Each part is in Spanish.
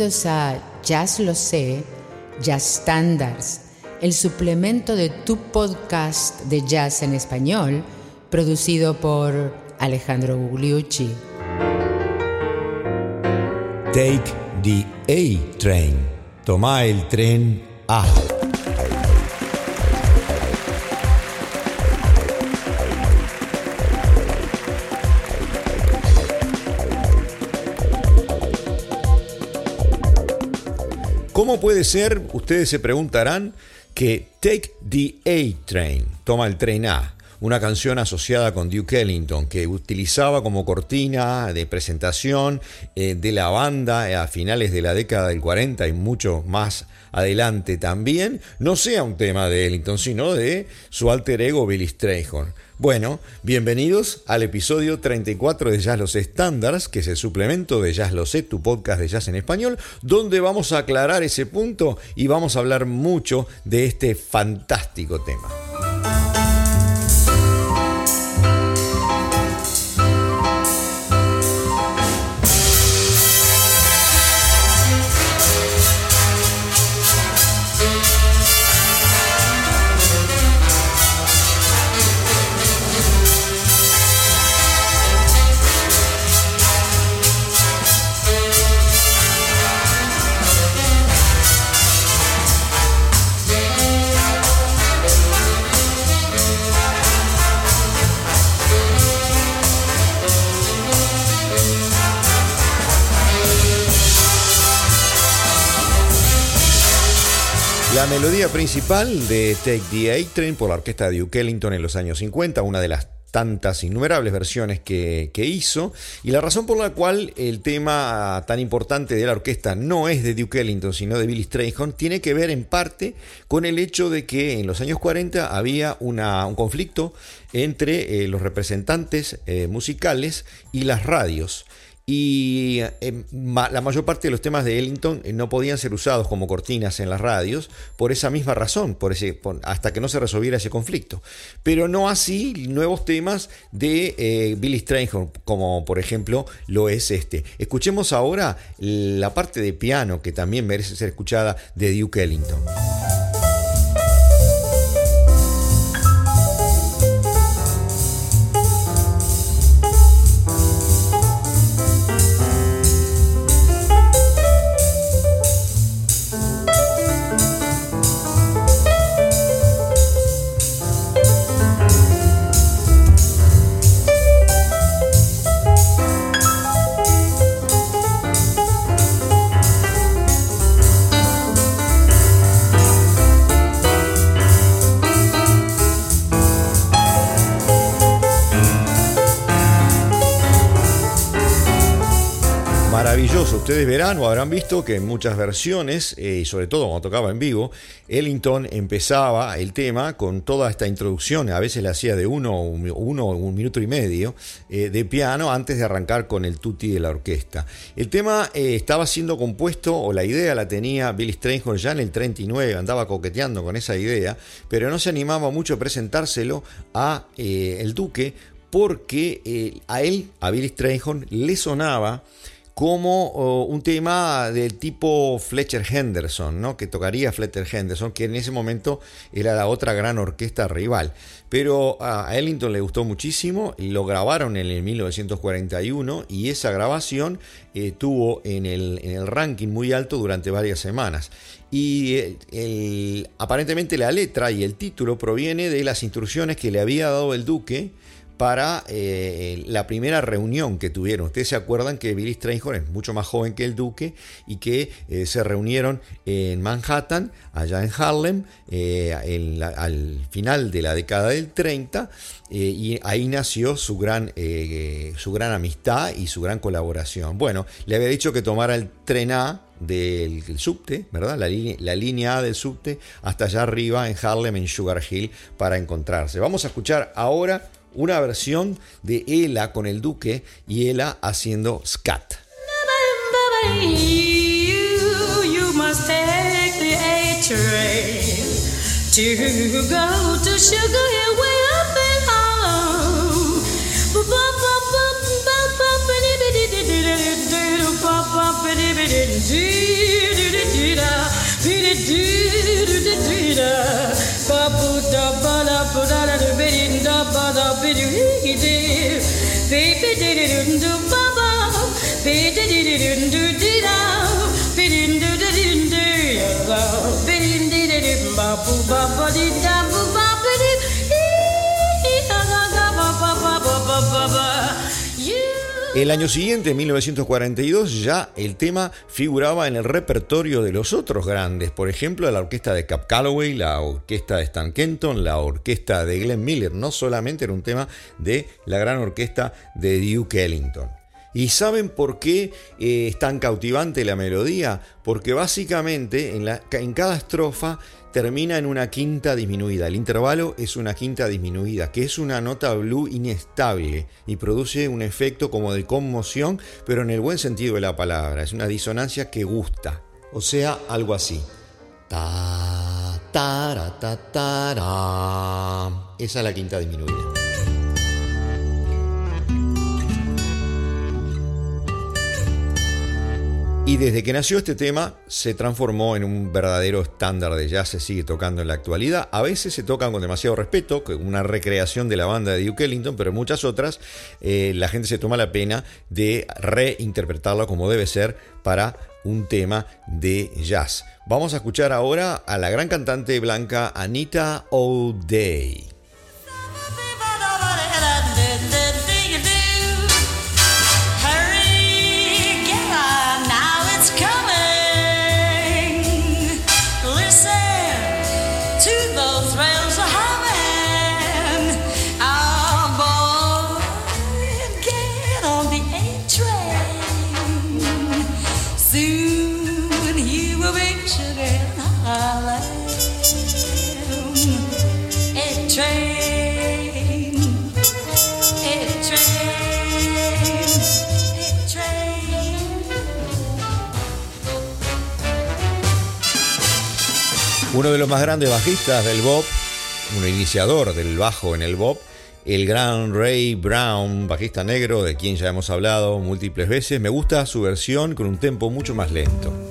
Bienvenidos a Jazz Lo Sé, Jazz Standards, el suplemento de tu podcast de jazz en español, producido por Alejandro Gugliucci. Take the A train. Toma el tren A. ¿Cómo puede ser, ustedes se preguntarán, que Take the A Train, toma el tren A, una canción asociada con Duke Ellington que utilizaba como cortina de presentación eh, de la banda a finales de la década del 40 y mucho más adelante también, no sea un tema de Ellington, sino de su alter ego Billy Strayhorn. Bueno, bienvenidos al episodio 34 de Jazz Los Estándares, que es el suplemento de Jazz Lo Sé, tu podcast de jazz en español, donde vamos a aclarar ese punto y vamos a hablar mucho de este fantástico tema. La melodía principal de Take the A-Train por la orquesta de Duke Ellington en los años 50, una de las tantas innumerables versiones que, hizo y la razón por la cual el tema tan importante de la orquesta no es de Duke Ellington sino de Billy Strayhorn tiene que ver en parte con el hecho de que en los años 40 había un conflicto entre eh, los representantes eh, musicales y las radios y eh, la mayor parte de los temas de Ellington eh, no podían ser usados como cortinas en las radios por esa misma razón, por ese, hasta que no se resolviera ese conflicto. Pero no así nuevos temas de eh, Billy Strayhorn, como por ejemplo lo es este. Escuchemos ahora la parte de piano que también merece ser escuchada de Duke Ellington. Ustedes verán o habrán visto que en muchas versiones, eh, y sobre todo cuando tocaba en vivo, Ellington empezaba el tema con toda esta introducción, a veces le hacía de uno, uno un minuto y medio eh, de piano antes de arrancar con el tutti de la orquesta. El tema eh, estaba siendo compuesto, o la idea la tenía Billy Strayhorn ya en el 39, andaba coqueteando con esa idea, pero no se animaba mucho a presentárselo a el duque porque a él, a Billy Strayhorn, le sonaba como un tema del tipo Fletcher Henderson, ¿no? que tocaría Fletcher Henderson, que en ese momento era la otra gran orquesta rival. Pero a Ellington le gustó muchísimo, lo grabaron en el 1941 y esa grabación eh, en el, ranking muy alto durante varias semanas. Y aparentemente la letra y el título proviene de las instrucciones que le había dado el duque para eh, la primera reunión que tuvieron. Ustedes se acuerdan que Billy Strayhorn es mucho más joven que el Duque y que eh, se reunieron en Manhattan, allá en Harlem, eh, al final de la década del 30, y ahí nació su gran, su gran amistad y su gran colaboración. Bueno, le había dicho que tomara el tren A del subte, ¿verdad? La, la, línea A del subte hasta allá arriba en Harlem, en Sugar Hill, para encontrarse. Vamos a escuchar ahora una versión de Ella con el Duque y Ella haciendo scat. did. They did it in El año siguiente, en 1942, ya el tema figuraba en el repertorio de los otros grandes, por ejemplo, la orquesta de Cap Calloway, la orquesta de Stan Kenton, la orquesta de Glenn Miller. No solamente era un tema de la gran orquesta de Duke Ellington. ¿Y saben por qué eh, es tan cautivante la melodía? Porque básicamente en, cada estrofa termina en una quinta disminuida. El intervalo es una quinta disminuida, que es una nota blue inestable y produce un efecto como de conmoción, pero en el buen sentido de la palabra. Es una disonancia que gusta. O sea, algo así. Esa es la quinta disminuida. Y desde que nació este tema se transformó en un verdadero estándar de jazz, se sigue tocando en la actualidad. A veces se tocan con demasiado respeto, una recreación de la banda de Duke Ellington, pero muchas otras eh, la gente se toma la pena de reinterpretarlo como debe ser para un tema de jazz. Vamos a escuchar ahora a la gran cantante blanca Anita O'Day. Uno de los más grandes bajistas del bop, un iniciador del bajo en el bop, el gran Ray Brown, bajista negro, de quien ya hemos hablado múltiples veces. Me gusta su versión con un tempo mucho más lento.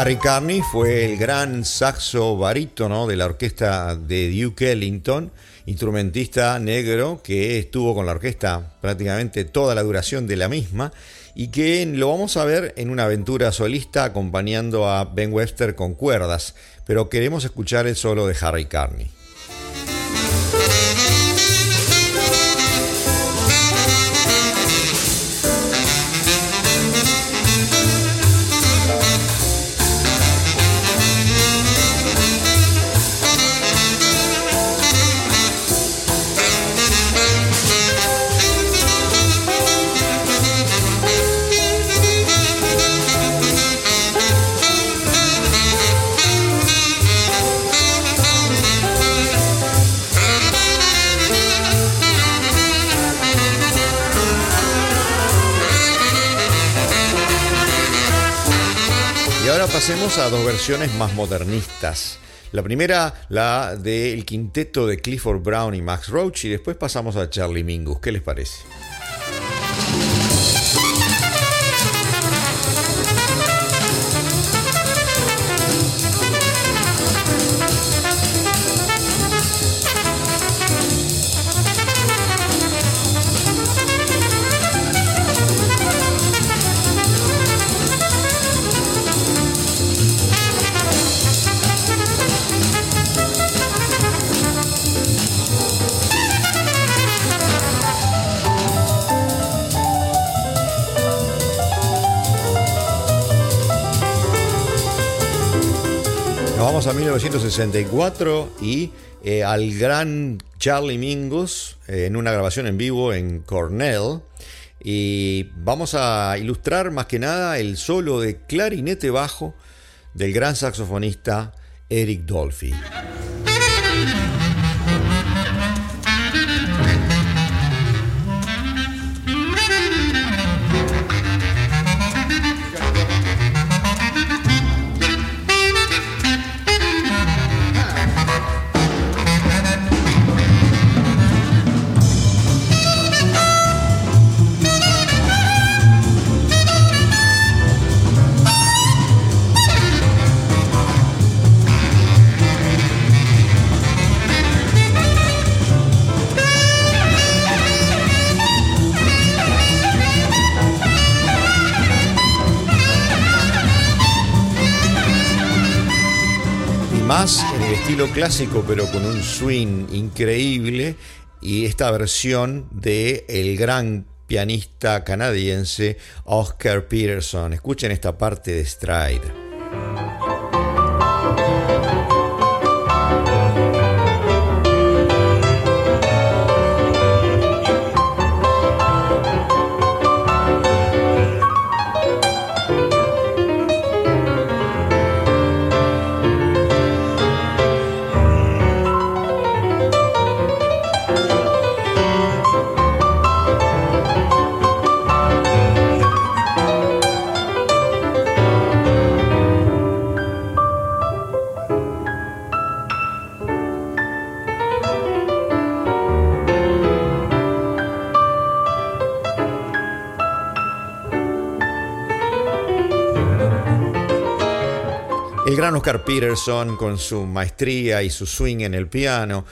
Harry Carney fue el gran saxo barítono de la orquesta de Duke Ellington, instrumentista negro que estuvo con la orquesta prácticamente toda la duración de la misma y que lo vamos a ver en una aventura solista acompañando a Ben Webster con cuerdas, pero queremos escuchar el solo de Harry Carney. Pasemos a dos versiones más modernistas. La primera, la del quinteto de Clifford Brown y Max Roach, y después pasamos a Charlie Mingus. ¿Qué les parece? A 1964 y eh, al gran Charlie Mingus eh, en una grabación en vivo en Cornell. y vamos a ilustrar más que nada el solo de clarinete bajo del gran saxofonista Eric Dolphy. Más en el estilo clásico, pero con un swing increíble. Y esta versión de el gran pianista canadiense Oscar Peterson. Escuchen esta parte de Stride. Gran Oscar Peterson con su maestría y su swing en el piano.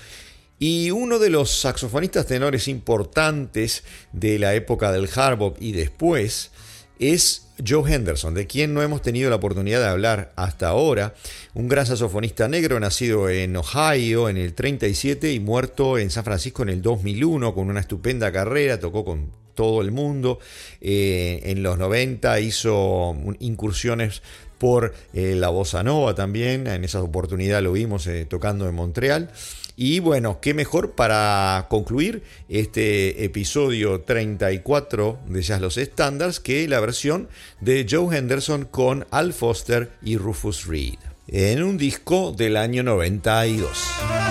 Y uno de los saxofonistas tenores importantes de la época del hard y después es Joe Henderson, de quien no hemos tenido la oportunidad de hablar hasta ahora. Un gran saxofonista negro nacido en Ohio en el 37 y muerto en San Francisco en el 2001 con una estupenda carrera, tocó con todo el mundo. Eh, en los 90 hizo incursiones por eh, la bossa nova también, en esa oportunidad lo vimos eh, tocando en Montreal. Y bueno, qué mejor para concluir este episodio 34 de Jazz Los Standards que la versión de Joe Henderson con Al Foster y Rufus Reed en un disco del año 92.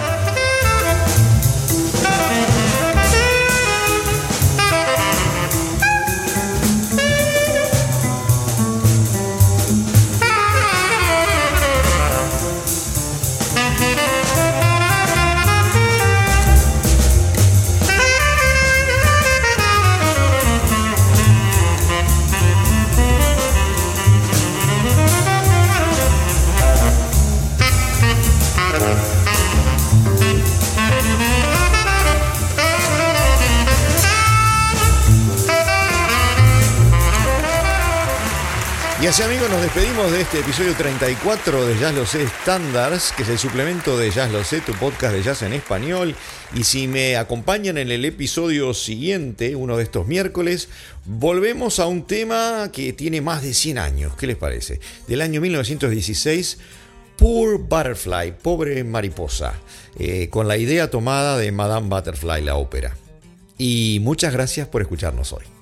Y así amigos nos despedimos de este episodio 34 de Jazz Lo Sé Standards, que es el suplemento de Jazz Lo Sé, tu podcast de jazz en español. Y si me acompañan en el episodio siguiente, uno de estos miércoles, volvemos a un tema que tiene más de 100 años. ¿Qué les parece? Del año 1916. Poor Butterfly, pobre mariposa, eh, con la idea tomada de Madame Butterfly, la ópera. Y muchas gracias por escucharnos hoy.